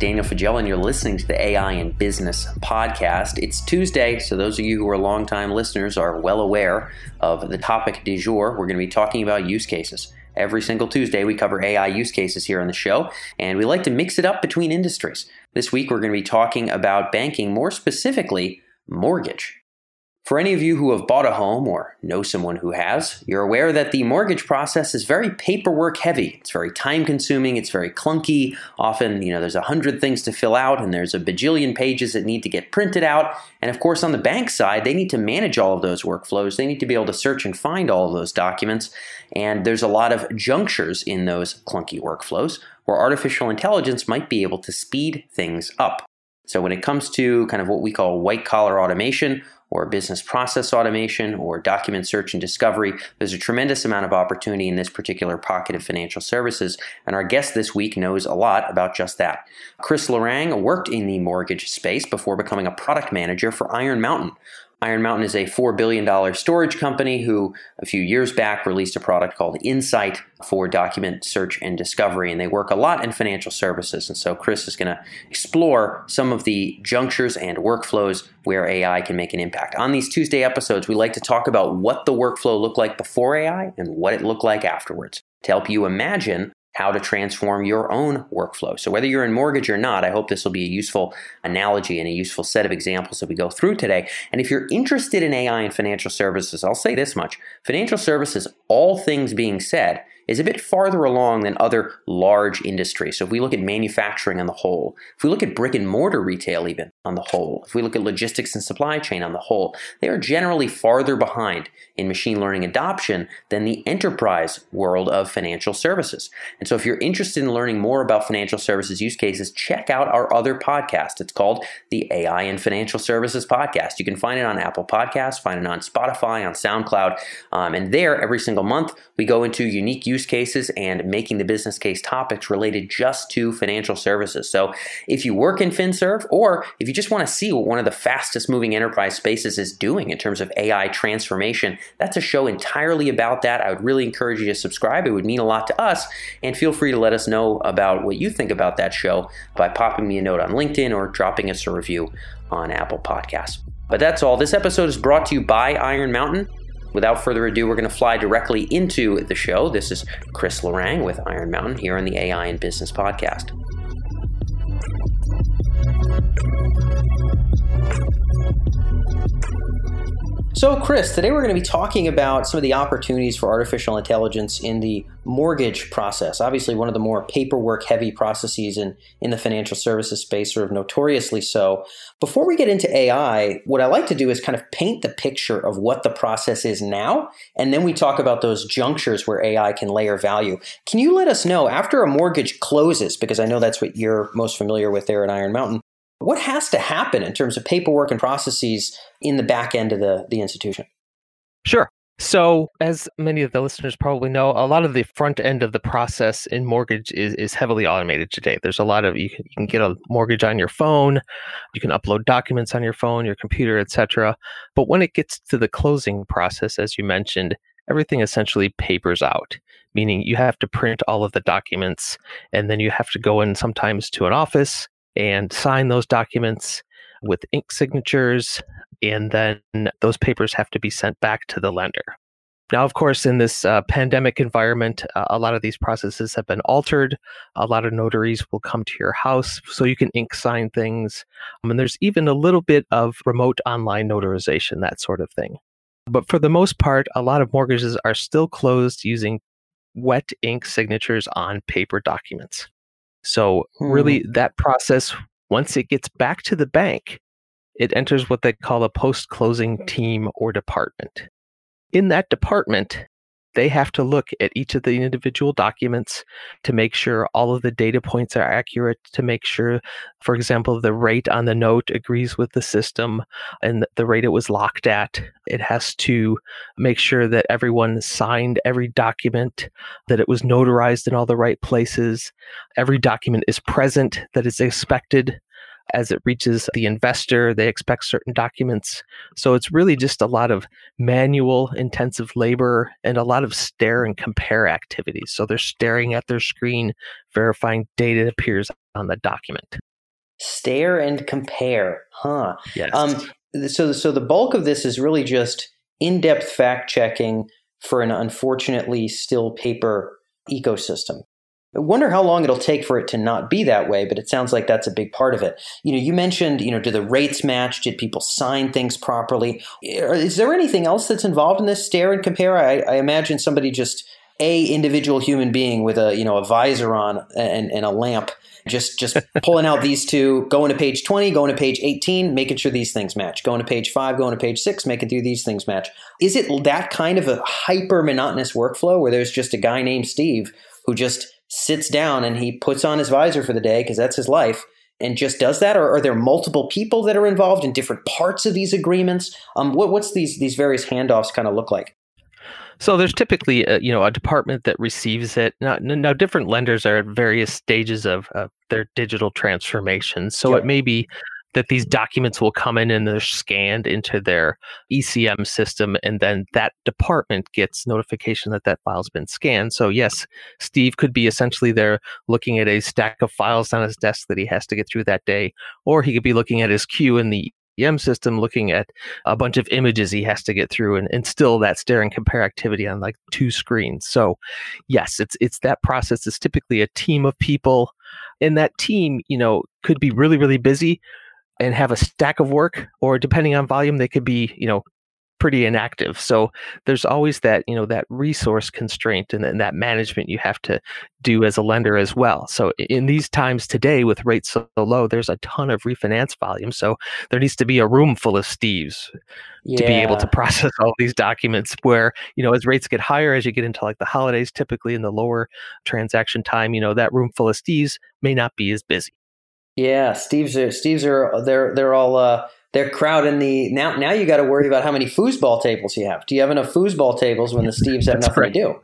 Daniel Faggella, and you're listening to the AI in Business podcast. It's Tuesday, so those of you who are longtime listeners are well aware of the topic du jour. We're going to be talking about use cases. Every single Tuesday, we cover AI use cases here on the show, and we like to mix it up between industries. This week, we're going to be talking about banking, more specifically, mortgage. For any of you who have bought a home or know someone who has, you're aware that the mortgage process is very paperwork heavy. It's very time consuming, it's very clunky. Often, you know, there's a hundred things to fill out and there's a bajillion pages that need to get printed out. And of course, on the bank side, they need to manage all of those workflows. They need to be able to search and find all of those documents. And there's a lot of junctures in those clunky workflows where artificial intelligence might be able to speed things up. So when it comes to kind of what we call white collar automation, or business process automation or document search and discovery. There's a tremendous amount of opportunity in this particular pocket of financial services, and our guest this week knows a lot about just that. Chris Lorang worked in the mortgage space before becoming a product manager for Iron Mountain, Iron Mountain is a $4 billion storage company who, a few years back, released a product called Insight for document search and discovery. And they work a lot in financial services. And so Chris is going to explore some of the junctures and workflows where AI can make an impact. On these Tuesday episodes, we like to talk about what the workflow looked like before AI and what it looked like afterwards to help you imagine how to transform your own workflow. So, whether you're in mortgage or not, I hope this will be a useful analogy and a useful set of examples that we go through today. And if you're interested in AI and financial services, I'll say this much financial services, all things being said, is a bit farther along than other large industries. So if we look at manufacturing on the whole, if we look at brick and mortar retail even on the whole, if we look at logistics and supply chain on the whole, they are generally farther behind in machine learning adoption than the enterprise world of financial services. And so if you're interested in learning more about financial services use cases, check out our other podcast. It's called the AI and Financial Services Podcast. You can find it on Apple Podcasts, find it on Spotify, on SoundCloud. Um, and there, every single month, we go into unique use use cases and making the business case topics related just to financial services. So if you work in FinServ or if you just want to see what one of the fastest moving enterprise spaces is doing in terms of AI transformation, that's a show entirely about that. I would really encourage you to subscribe. It would mean a lot to us. And feel free to let us know about what you think about that show by popping me a note on LinkedIn or dropping us a review on Apple Podcasts. But that's all. This episode is brought to you by Iron Mountain. Without further ado, we're going to fly directly into the show. This is Chris Lorang with Iron Mountain here on the AI and Business Podcast. So, Chris, today we're going to be talking about some of the opportunities for artificial intelligence in the mortgage process. Obviously, one of the more paperwork heavy processes in, in the financial services space, sort of notoriously so. Before we get into AI, what I like to do is kind of paint the picture of what the process is now, and then we talk about those junctures where AI can layer value. Can you let us know after a mortgage closes, because I know that's what you're most familiar with there at Iron Mountain, what has to happen in terms of paperwork and processes in the back end of the, the institution? Sure. So, as many of the listeners probably know, a lot of the front end of the process in mortgage is, is heavily automated today. There's a lot of you can, you can get a mortgage on your phone, you can upload documents on your phone, your computer, etc. But when it gets to the closing process, as you mentioned, everything essentially papers out, meaning you have to print all of the documents and then you have to go in sometimes to an office and sign those documents with ink signatures. And then those papers have to be sent back to the lender. Now, of course, in this uh, pandemic environment, uh, a lot of these processes have been altered. A lot of notaries will come to your house so you can ink sign things. Um, and there's even a little bit of remote online notarization, that sort of thing. But for the most part, a lot of mortgages are still closed using wet ink signatures on paper documents. So, hmm. really, that process, once it gets back to the bank, it enters what they call a post closing team or department. In that department, they have to look at each of the individual documents to make sure all of the data points are accurate, to make sure, for example, the rate on the note agrees with the system and the rate it was locked at. It has to make sure that everyone signed every document, that it was notarized in all the right places, every document is present that is expected as it reaches the investor, they expect certain documents. So it's really just a lot of manual intensive labor and a lot of stare and compare activities. So they're staring at their screen, verifying data appears on the document. Stare and compare, huh? Yes. Um, so, so the bulk of this is really just in-depth fact checking for an unfortunately still paper ecosystem. I wonder how long it'll take for it to not be that way, but it sounds like that's a big part of it. You know, you mentioned, you know, do the rates match? Did people sign things properly? Is there anything else that's involved in this stare and compare? I, I imagine somebody just a individual human being with a you know a visor on and, and a lamp just just pulling out these two going to page 20 going to page 18 making sure these things match going to page 5 going to page 6 making sure these things match is it that kind of a hyper monotonous workflow where there's just a guy named steve who just sits down and he puts on his visor for the day because that's his life and just does that or are there multiple people that are involved in different parts of these agreements um, what, what's these these various handoffs kind of look like so there's typically a, you know a department that receives it. Now, now different lenders are at various stages of, of their digital transformation. So it may be that these documents will come in and they're scanned into their ECM system, and then that department gets notification that that file's been scanned. So, yes, Steve could be essentially there looking at a stack of files on his desk that he has to get through that day, or he could be looking at his queue in the EM system looking at a bunch of images he has to get through and, and still that stare and compare activity on like two screens. So yes, it's it's that process. It's typically a team of people. And that team, you know, could be really, really busy and have a stack of work, or depending on volume, they could be, you know, pretty inactive. So there's always that, you know, that resource constraint and, and that management you have to do as a lender as well. So in these times today with rates so low, there's a ton of refinance volume. So there needs to be a room full of Steves yeah. to be able to process all these documents where, you know, as rates get higher, as you get into like the holidays, typically in the lower transaction time, you know, that room full of Steves may not be as busy. Yeah, Steves are Steves are they're they're all uh they're crowding the now. Now you got to worry about how many foosball tables you have. Do you have enough foosball tables when the Steves have nothing right. to do?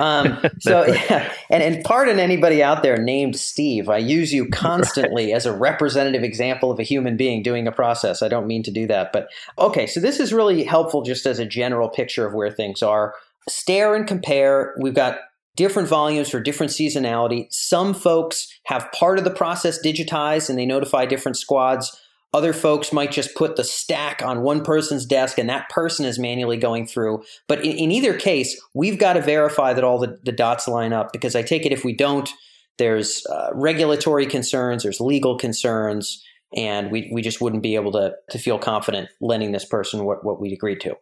Um, so yeah, and and pardon anybody out there named Steve. I use you constantly right. as a representative example of a human being doing a process. I don't mean to do that, but okay. So this is really helpful just as a general picture of where things are. Stare and compare. We've got different volumes for different seasonality. Some folks have part of the process digitized and they notify different squads other folks might just put the stack on one person's desk and that person is manually going through. But in, in either case, we've got to verify that all the, the, dots line up because I take it if we don't, there's uh, regulatory concerns, there's legal concerns, and we, we just wouldn't be able to, to feel confident lending this person what, what we'd agreed to.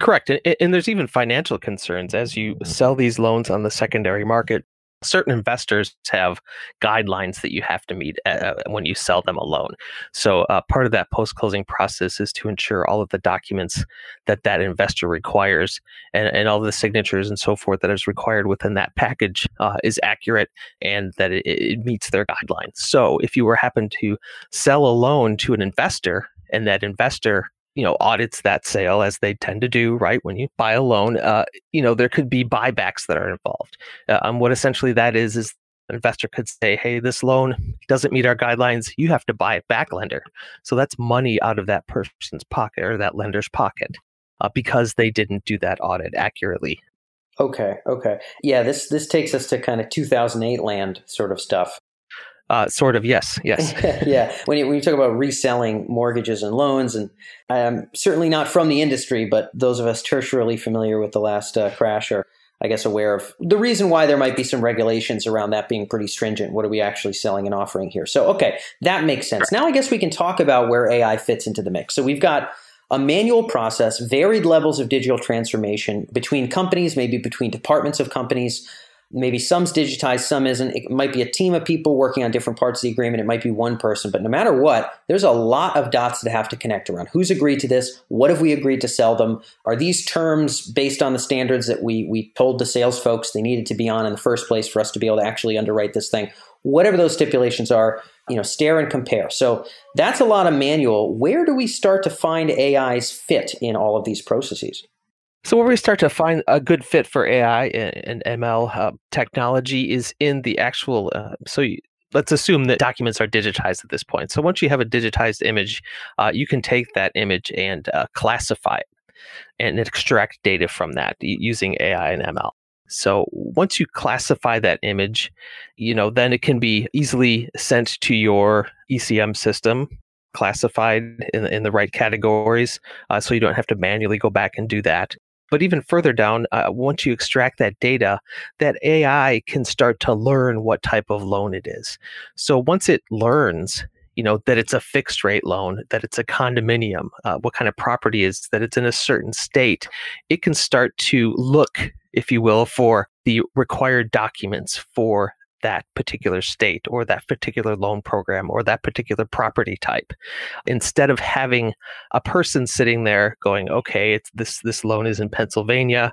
Correct. And, and, there's even financial concerns as you sell these loans on the secondary market certain investors have guidelines that you have to meet uh, uh, when you sell them a loan. So uh, part of that post-closing process is to ensure all of the documents that that investor requires and, and all the signatures and so forth that is required within that package uh, is accurate and that it, it meets their guidelines. So if you were happen to sell a loan to an investor and that investor you know audits that sale as they tend to do right? When you buy a loan uh, you know there could be buybacks that are involved. Uh, um, what essentially that is is an investor could say hey this loan doesn't meet our guidelines. You have to buy it back lender. So that's money out of that person's pocket or that lender's pocket uh, because they didn't do that audit accurately. Okay okay. Yeah this this takes us to kind of 2008 land sort of stuff uh, sort of, yes, yes. yeah. When you, when you talk about reselling mortgages and loans, and I'm certainly not from the industry, but those of us tertiarily familiar with the last uh, crash are, I guess, aware of the reason why there might be some regulations around that being pretty stringent. What are we actually selling and offering here? So, okay, that makes sense. Now, I guess we can talk about where AI fits into the mix. So, we've got a manual process, varied levels of digital transformation between companies, maybe between departments of companies maybe some's digitized, some isn't. It might be a team of people working on different parts of the agreement. It might be one person, but no matter what, there's a lot of dots that have to connect around. Who's agreed to this? What have we agreed to sell them? Are these terms based on the standards that we we told the sales folks they needed to be on in the first place for us to be able to actually underwrite this thing? Whatever those stipulations are, you know, stare and compare. So that's a lot of manual. Where do we start to find AI's fit in all of these processes? So where we start to find a good fit for AI and, and ML uh, technology is in the actual. Uh, so you, let's assume that documents are digitized at this point. So once you have a digitized image, uh, you can take that image and uh, classify it and extract data from that using AI and ML. So once you classify that image, you know, then it can be easily sent to your ECM system, classified in, in the right categories, uh, so you don't have to manually go back and do that. But even further down, uh, once you extract that data, that AI can start to learn what type of loan it is. So once it learns, you know that it's a fixed rate loan, that it's a condominium, uh, what kind of property is that it's in a certain state, it can start to look, if you will, for the required documents for that particular state or that particular loan program or that particular property type. Instead of having a person sitting there going okay it's this this loan is in Pennsylvania.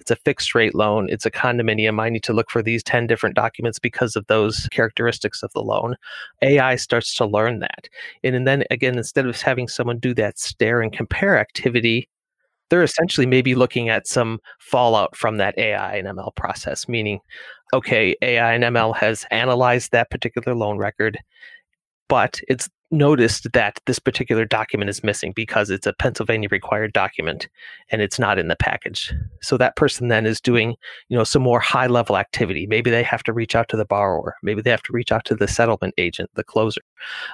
It's a fixed rate loan. It's a condominium. I need to look for these 10 different documents because of those characteristics of the loan ai starts to learn that. And, and then again instead of having someone do that stare and compare activity they're essentially maybe looking at some fallout from that AI and ML process, meaning okay, AI and ML has analyzed that particular loan record, but it's noticed that this particular document is missing because it's a Pennsylvania required document and it's not in the package. So that person then is doing, you know, some more high level activity. Maybe they have to reach out to the borrower. Maybe they have to reach out to the settlement agent, the closer,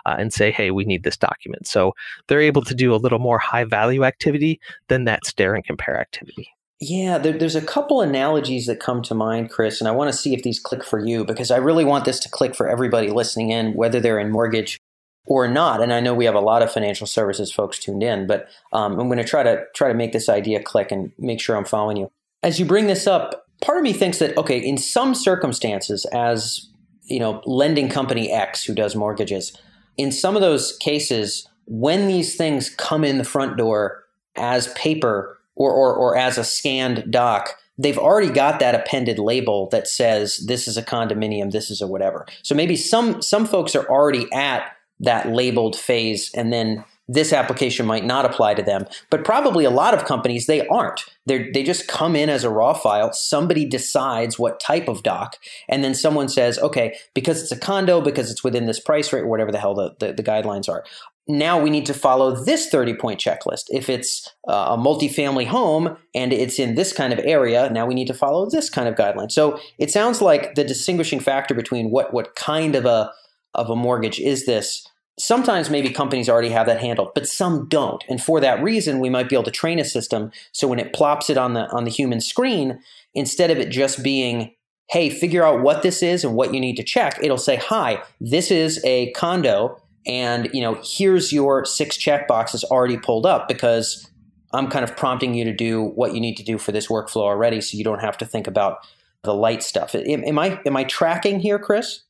uh, and say, "Hey, we need this document." So they're able to do a little more high value activity than that stare and compare activity. Yeah, there, there's a couple analogies that come to mind, Chris, and I want to see if these click for you because I really want this to click for everybody listening in, whether they're in mortgage or not. And I know we have a lot of financial services folks tuned in, but um, I'm going to try to try to make this idea click and make sure I'm following you. As you bring this up, part of me thinks that okay, in some circumstances, as you know, lending company X who does mortgages, in some of those cases, when these things come in the front door as paper or, or, or as a scanned doc, they've already got that appended label that says this is a condominium, this is a whatever. So maybe some some folks are already at that labeled phase, and then this application might not apply to them. But probably a lot of companies they aren't. They they just come in as a raw file. Somebody decides what type of doc, and then someone says, okay, because it's a condo, because it's within this price rate, or whatever the hell the, the, the guidelines are now we need to follow this 30 point checklist. If it's uh, a multifamily home and it's in this kind of area, now we need to follow this kind of guideline. So it sounds like the distinguishing factor between what, what kind of a, of a mortgage is this. Sometimes maybe companies already have that handled, but some don't. And for that reason, we might be able to train a system so when it plops it on the on the human screen, instead of it just being hey, figure out what this is and what you need to check, it'll say, hi, this is a condo and you know here's your six check boxes already pulled up because i'm kind of prompting you to do what you need to do for this workflow already so you don't have to think about the light stuff am, am i am i tracking here chris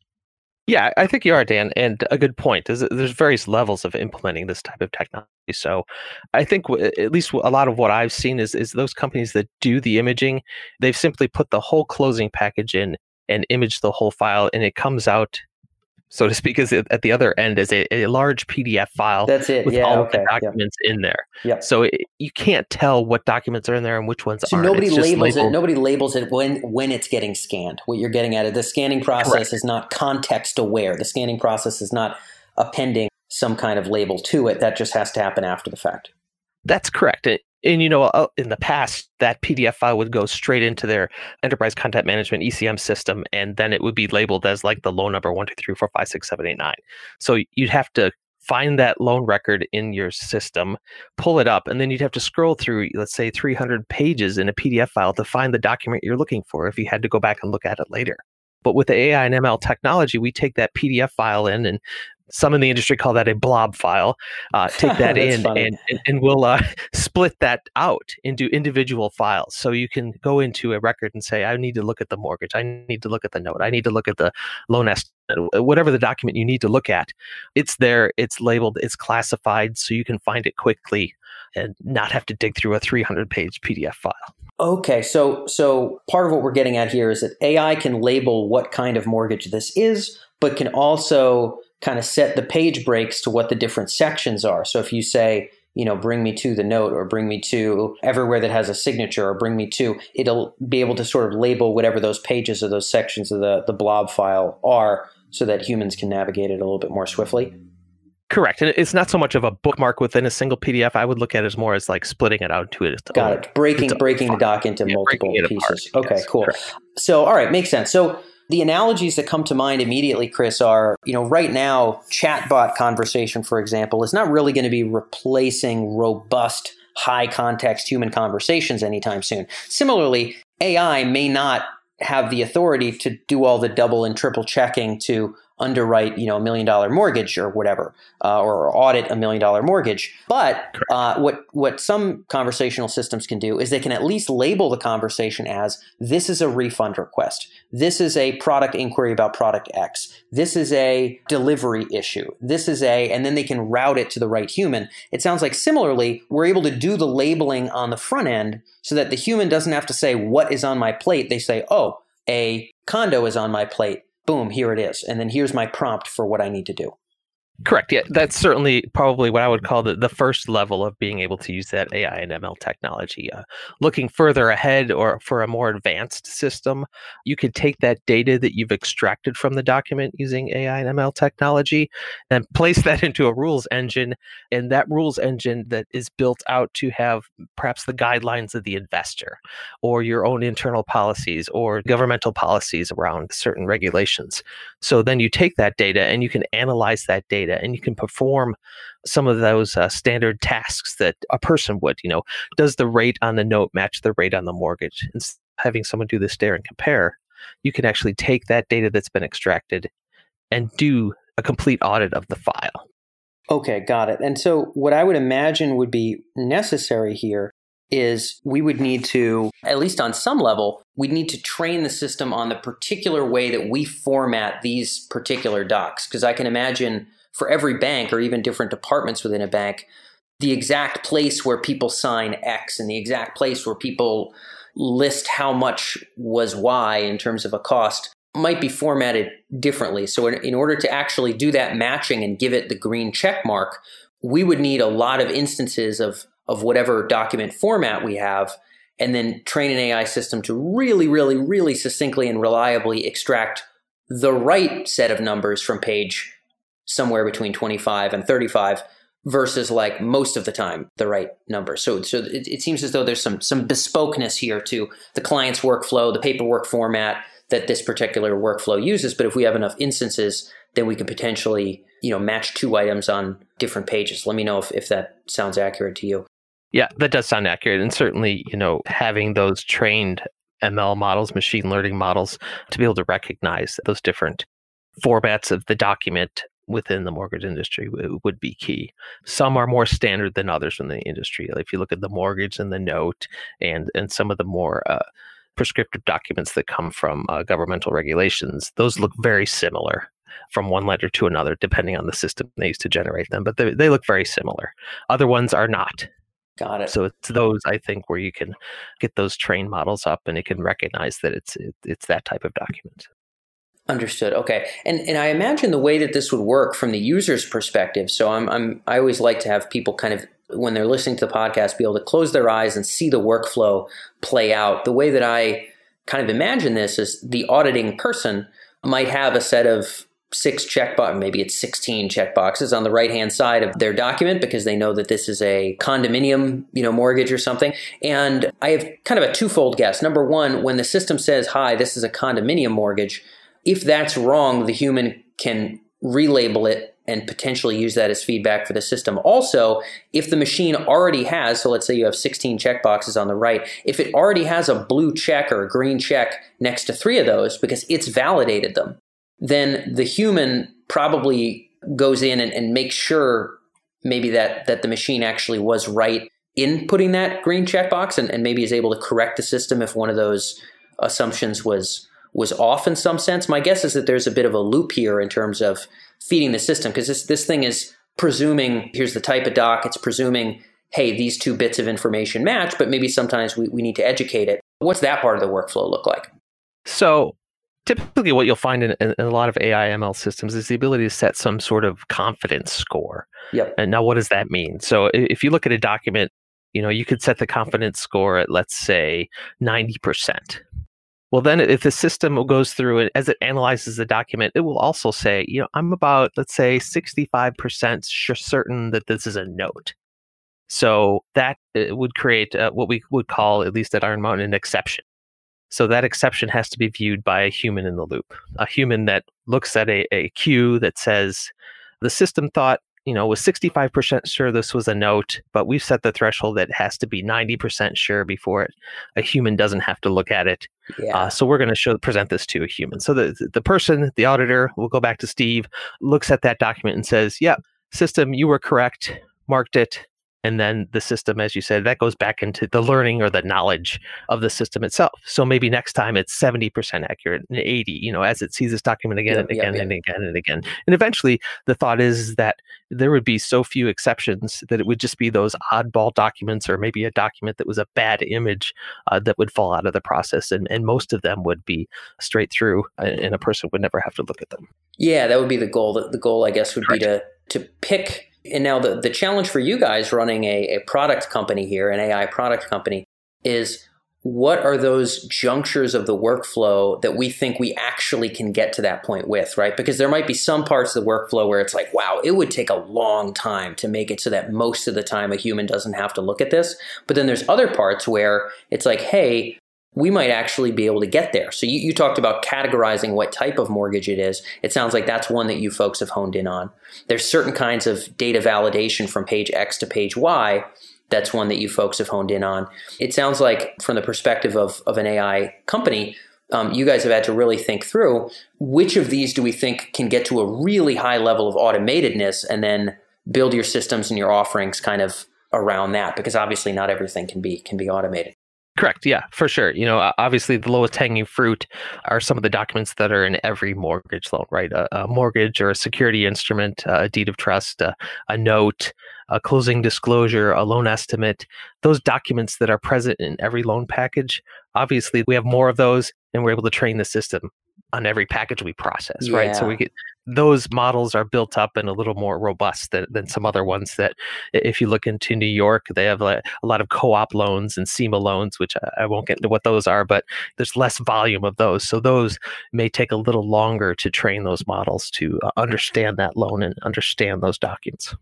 yeah i think you are dan and a good point. Is uh, there's various levels of implementing this type of technology so i think at least a lot of what i've seen is is those companies that do the imaging they've simply put the whole closing package in and image the whole file and it comes out so to speak, is at the other end is a, a large PDF file. That's it. With yeah, all okay, the documents yeah. in there. Yeah. So it, you can't tell what documents are in there and which ones so aren't. nobody it's labels it. Nobody labels it when when it's getting scanned. What you're getting at it. The scanning process Correct. is not context aware. The scanning process is not appending some kind of label to it. That just has to happen after the fact. That's correct and you know uh, in the past that pdf file would go straight into their enterprise content management ecm system and then it would be labeled as like the loan number 1 2 3 4 5 6 8 9 so you'd have to find that loan record in your system pull it up and then you'd have to scroll through let's say 300 pages in a pdf file to find the document you're looking for if you had to go back and look at it later. But with the AI and ML technology, we take that PDF file in and some in the industry call that a blob file. Uh, take that in and, and, and, we'll uh, split that out into individual files. So you can go into a record and say, I need to look at the mortgage. I need to look at the note. I need to look at the loan estimate. Whatever the document you need to look at, it's there, it's labeled, it's classified, so you can find it quickly and not have to dig through a 300 page PDF file. Okay, so so part of what we're getting at here is that AI can label what kind of mortgage this is, but can also kind of set the page breaks to what the different sections are. So if you say, you know, bring me to the note or bring me to everywhere that has a signature or bring me to, it'll be able to sort of label whatever those pages or those sections of the, the blob file are so that humans can navigate it a little bit more swiftly. Correct. And it's not so much of a bookmark within a single PDF. I would look at it as more as like splitting it out into it. Got it. Breaking breaking the doc into yeah, multiple pieces. Apart. Okay, yes, cool. Correct. So all right, makes sense. So the analogies that come to mind immediately, Chris, are you know right now chatbot conversation, for example, is not really going to be replacing robust high context human conversations anytime soon. Similarly, AI may not have the authority to do all the double and triple checking to underwrite, you know, a million dollar mortgage or whatever, uh, or audit a million dollar mortgage. But uh, what what some conversational systems can do is they can at least label the conversation as this is a refund request, this is a product inquiry about product X, this is a delivery issue, this is a, and then they can route it to the right human. It sounds like similarly, we're able to do the labeling on the front end so that the human doesn't have to say what is on my plate. They say, oh, a condo is on my plate boom, here it is. And then here's my prompt for what I need to do. Correct. Yeah, that's certainly probably what I would call the, the first level of being able to use that AI and ML technology. Uh, looking further ahead or for a more advanced system, you could take that data that you've extracted from the document using AI and ML technology and place that into a rules engine. And that rules engine that is built out to have perhaps the guidelines of the investor or your own internal policies or governmental policies around certain regulations. So then you take that data and you can analyze that data data and you can perform some of those uh, standard tasks that a person would. You know, does the rate on the note match the rate on the mortgage? And having someone do the stare and compare, you can actually take that data that's been extracted and do a complete audit of the file. Okay, got it. And so, what I would imagine would be necessary here is we would need to, at least on some level, we'd need to train the system on the particular way that we format these particular docs. Because I can imagine for every bank or even different departments within a bank, the exact place where people sign X and the exact place where people list how much was Y in terms of a cost might be formatted differently. So, in, in, order to actually do that matching and give it the green check mark, we would need a lot of instances of, of whatever document format we have, and then train an AI system to really, really, really succinctly and reliably extract the right set of numbers from page somewhere between 25 and 35 versus like most of the time the right number. So so it, it, seems as though there's some some bespokeness here to the client's workflow, the paperwork format that this particular workflow uses. But if we have enough instances, then we can potentially you know match two items on different pages. Let me know if, if that sounds accurate to you. Yeah, that does sound accurate. And certainly, you know, having those trained ML models, machine learning models, to be able to recognize those different formats of the document within the mortgage industry would be key. Some are more standard than others in the industry. If you look at the mortgage and the note, and and some of the more uh, prescriptive documents that come from uh, governmental regulations, those look very similar from one letter to another, depending on the system they use to generate them. But they, they look very similar. Other ones are not. Got it. So it's those I think where you can get those trained models up, and it can recognize that it's it, it's that type of document. Understood. Okay. And and I imagine the way that this would work from the user's perspective. So I'm I'm I always like to have people kind of when they're listening to the podcast be able to close their eyes and see the workflow play out. The way that I kind of imagine this is the auditing person might have a set of six checkbox, maybe it's 16 checkboxes on the right hand side of their document because they know that this is a condominium, you know, mortgage or something. And I have kind of a twofold guess. Number one, when the system says, hi, this is a condominium mortgage, if that's wrong, the human can relabel it and potentially use that as feedback for the system. Also, if the machine already has, so let's say you have 16 checkboxes on the right, if it already has a blue check or a green check next to three of those because it's validated them, then the human probably goes in and, and makes sure maybe that, that the machine actually was right in putting that green checkbox and, and maybe is able to correct the system if one of those assumptions was was off in some sense. My guess is that there's a bit of a loop here in terms of feeding the system because this this thing is presuming here's the type of doc. It's presuming hey these two bits of information match, but maybe sometimes we, we need to educate it. What's that part of the workflow look like? So typically what you'll find in, in, a lot of AI ML systems is the ability to set some sort of confidence score. Yep. And now what does that mean? So if you look at a document, you know, you could set the confidence score at let's say 90%. Well, then if the system goes through it as it analyzes the document, it will also say, you know, I'm about, let's say, 65% certain that this is a note. So that uh, would create uh, what we would call, at least at Iron Mountain, an exception. So that exception has to be viewed by a human in the loop, a human that looks at a, a queue that says the system thought you know, was 65% sure this was a note, but we've set the threshold that has to be 90% sure before it, a human doesn't have to look at it. Yeah. Uh, so we're going to show present this to a human. So the the person, the auditor, will go back to Steve, looks at that document and says, "Yep, yeah, system, you were correct, marked it, and then the system as you said that goes back into the learning or the knowledge of the system itself. So maybe next time it's 70% accurate and 80 you know as it sees this document again and again and again and again. And eventually the thought is that there would be so few exceptions that it would just be those oddball documents or maybe a document that was a bad image uh, that would fall out of the process and, and most of them would be straight through and a person would never have to look at them. Yeah that would be the goal the goal i guess would Correct. be to to pick and now the, the challenge for you guys running a, a product company here, an AI product company, is what are those junctures of the workflow that we think we actually can get to that point with, right? Because there might be some parts of the workflow where it's like, wow, it would take a long time to make it so that most of the time a human doesn't have to look at this. But then there's other parts where it's like, hey, we might actually be able to get there. So you, you, talked about categorizing what type of mortgage it is. It sounds like that's one that you folks have honed in on. There's certain kinds of data validation from page X to page Y. That's one that you folks have honed in on. It sounds like from the perspective of, of an AI company, um, you guys have had to really think through which of these do we think can get to a really high level of automatedness and then build your systems and your offerings kind of around that because obviously not everything can be can be automated. Correct. Yeah, for sure. You know, obviously, the lowest hanging fruit are some of the documents that are in every mortgage loan, right? A, a mortgage or a security instrument, uh, a deed of trust, a, a note, a closing disclosure, a loan estimate. Those documents that are present in every loan package. Obviously, we have more of those, and we're able to train the system on every package we process, yeah. right? So we get those models are built up and a little more robust than, than some other ones that if you look into New York, they have a, a lot of co-op loans and CEMA loans, which I, I, won't get into what those are, but there's less volume of those. So those may take a little longer to train those models to uh, understand that loan and understand those documents.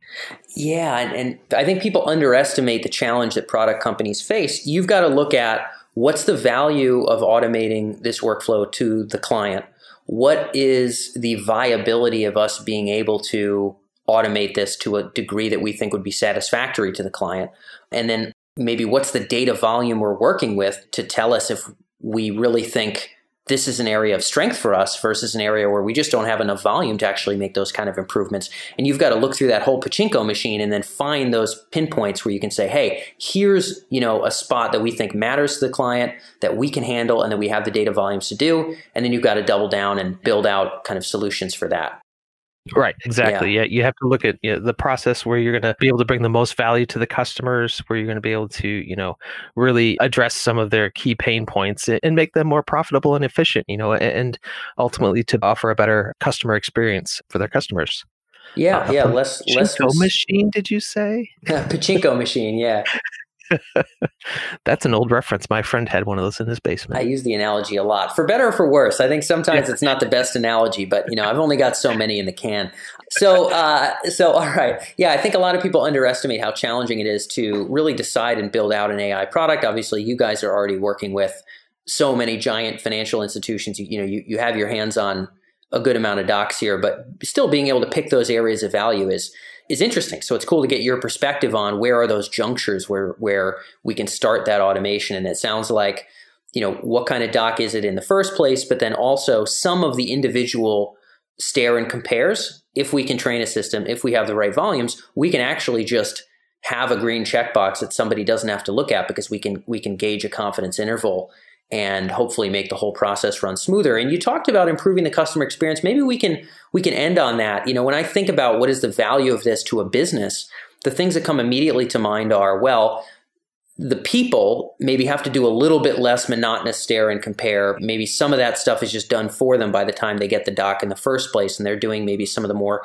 Yeah. And, and I think people underestimate the challenge that product companies face. You've got to look at what's the value of automating this workflow to the client what is the viability of us being able to automate this to a degree that we think would be satisfactory to the client? And then maybe what's the data volume we're working with to tell us if we really think this is an area of strength for us versus an area where we just don't have enough volume to actually make those kind of improvements. And you've got to look through that whole pachinko machine and then find those pinpoints where you can say, hey, here's, you know, a spot that we think matters to the client that we can handle and that we have the data volumes to do. And then you've got to double down and build out kind of solutions for that. Right, exactly. Yeah. yeah, you have to look at you know, the process where you're going to be able to bring the most value to the customers, where you're going to be able to, you know, really address some of their key pain points and make them more profitable and efficient, you know, and ultimately to offer a better customer experience for their customers. Yeah, uh, yeah, less less machine. Did you say pachinko machine? Yeah, That's an old reference. My friend had one of those in his basement. I use the analogy a lot, for better or for worse. I think sometimes it's not the best analogy, but you know, I've only got so many in the can. So, uh, so all right, yeah, I think a lot of people underestimate how challenging it is to really decide and build out an AI product. Obviously, you guys are already working with so many giant financial institutions. You, you know, you, you have your hands on a good amount of docs here, but still being able to pick those areas of value is is interesting. So it's cool to get your perspective on where are those junctures where where we can start that automation. And it sounds like, you know, what kind of doc is it in the first place, but then also some of the individual stare and compares. If we can train a system, if we have the right volumes, we can actually just have a green checkbox that somebody doesn't have to look at because we can we can gauge a confidence interval and hopefully make the whole process run smoother. And you talked about improving the customer experience. Maybe we can we can end on that. You know, when I think about what is the value of this to a business, the things that come immediately to mind are well, the people maybe have to do a little bit less monotonous stare and compare. Maybe some of that stuff is just done for them by the time they get the doc in the first place, and they're doing maybe some of the more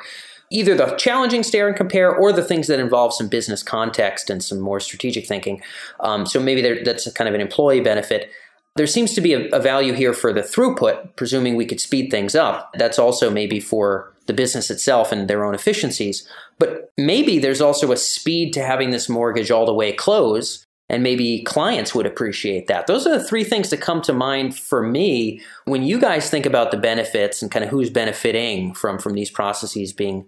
either the challenging stare and compare or the things that involve some business context and some more strategic thinking. Um, so maybe that's kind of an employee benefit there seems to be a, a value here for the throughput, presuming we could speed things up. That's also maybe for the business itself and their own efficiencies. But maybe there's also a speed to having this mortgage all the way close and maybe clients would appreciate that. Those are the three things that come to mind for me when you guys think about the benefits and kind of who's benefiting from from these processes being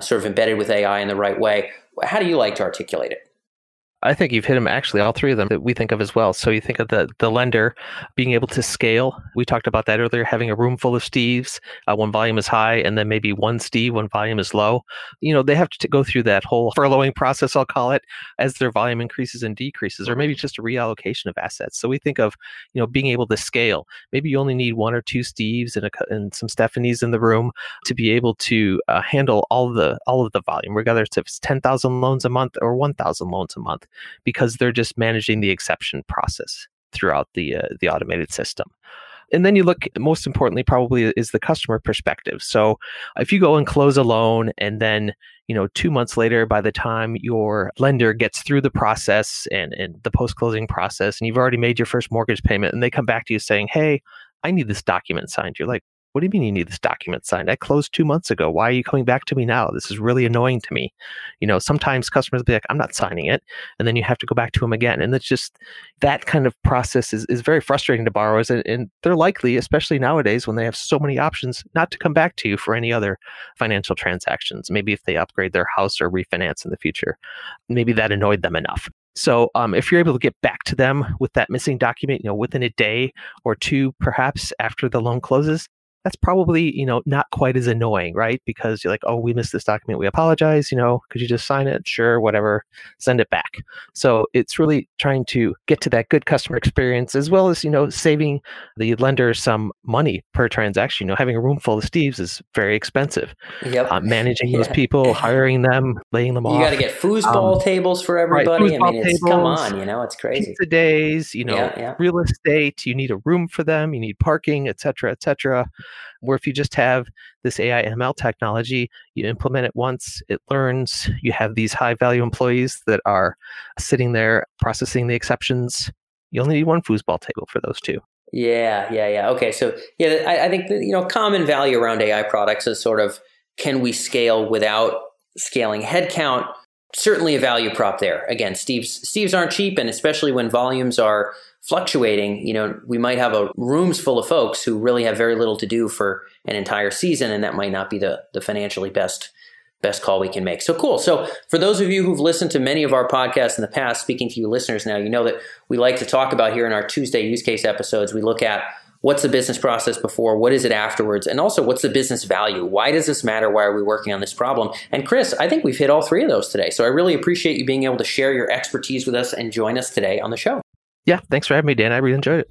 sort of embedded with AI in the right way. How do you like to articulate it? I think you've hit them actually all three of them that we think of as well. So you think of the the lender being able to scale. We talked about that earlier, having a room full of Steves uh, when volume is high, and then maybe one Steve one volume is low. You know, they have to go through that whole furloughing process, I'll call it, as their volume increases and decreases, or maybe just a reallocation of assets. So we think of you know being able to scale. Maybe you only need one or two Steves and, a, and some Stephanies in the room to be able to uh, handle all the all of the volume, regardless if it's ten thousand loans a month or one thousand loans a month because they're just managing the exception process throughout the uh, the automated system. And then you look, most importantly, probably is the customer perspective. So if you go and close a loan and then, you know, two months later, by the time your lender gets through the process and, and the post closing process, and you've already made your first mortgage payment, and they come back to you saying, Hey, I need this document signed. You're like, what do you mean you need this document signed? I closed two months ago. Why are you coming back to me now? This is really annoying to me. You know, sometimes customers be like, I'm not signing it. And then you have to go back to them again. And it's just that kind of process is, is very frustrating to borrowers. And, and they're likely, especially nowadays when they have so many options, not to come back to you for any other financial transactions. Maybe if they upgrade their house or refinance in the future, maybe that annoyed them enough. So um, if you're able to get back to them with that missing document, you know, within a day or two, perhaps after the loan closes, that's probably you know not quite as annoying right? Because you're like oh we missed this document we apologize you know could you just sign it? Sure whatever send it back. So it's really trying to get to that good customer experience as well as you know saving the lender some money per transaction. You know having a room full of steves is very expensive. Yep. Uh, managing yeah. those people hiring them laying them you off you got to get foosball um, tables for everybody. Right, i mean tables, come on you know it's crazy. pizza days you know yeah, yeah. real estate you need a room for them you need parking etc etc where if you just have this AI ML technology, you implement it once, it learns, you have these high value employees that are sitting there processing the exceptions. You only need one foosball table for those two. Yeah, yeah, yeah. Okay, so yeah, I, I think you know common value around AI products is sort of can we scale without scaling headcount? Certainly a value prop there. Again, Steve's Steve's aren't cheap, and especially when volumes are fluctuating, you know, we might have a rooms full of folks who really have very little to do for an entire season, and that might not be the the financially best best call we can make. So cool. So for those of you who've listened to many of our podcasts in the past, speaking to you listeners now, you know that we like to talk about here in our Tuesday use case episodes. We look at what's the business process before, what is it afterwards, and also what's the business value? Why does this matter? Why are we working on this problem? And Chris, I think we've hit all three of those today. So I really appreciate you being able to share your expertise with us and join us today on the show. Yeah, thanks for having me, Dan. I really enjoyed it.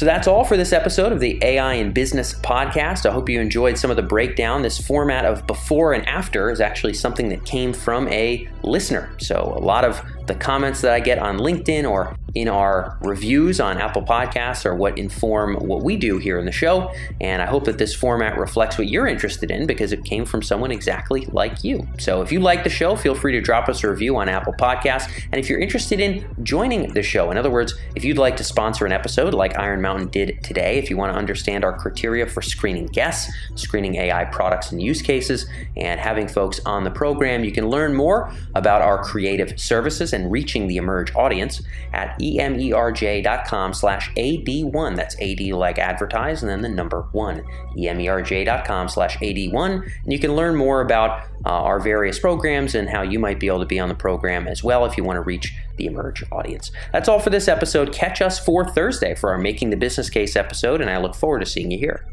So that's all for this episode of the AI in Business podcast. I hope you enjoyed some of the breakdown. This format of before and after is actually something that came from a listener. So a lot of the comments that I get on LinkedIn or in our reviews on Apple Podcasts are what inform what we do here in the show. And I hope that this format reflects what you're interested in because it came from someone exactly like you. So if you like the show, feel free to drop us a review on Apple Podcasts. And if you're interested in joining the show, in other words, if you'd like to sponsor an episode like Iron Mountain did today, if you want to understand our criteria for screening guests, screening AI products and use cases, and having folks on the program, you can learn more about our creative services and reaching the Emerj audience at emerj.com slash AD1. That's AD like advertise and then the number one. emerj.com slash AD1. And you can learn more about uh, our various programs and how you might be able to be on the program as well if you want to reach the Emerj audience. That's all for this episode. Catch us for Thursday for our Making the Business Case episode, and I look forward to seeing you here.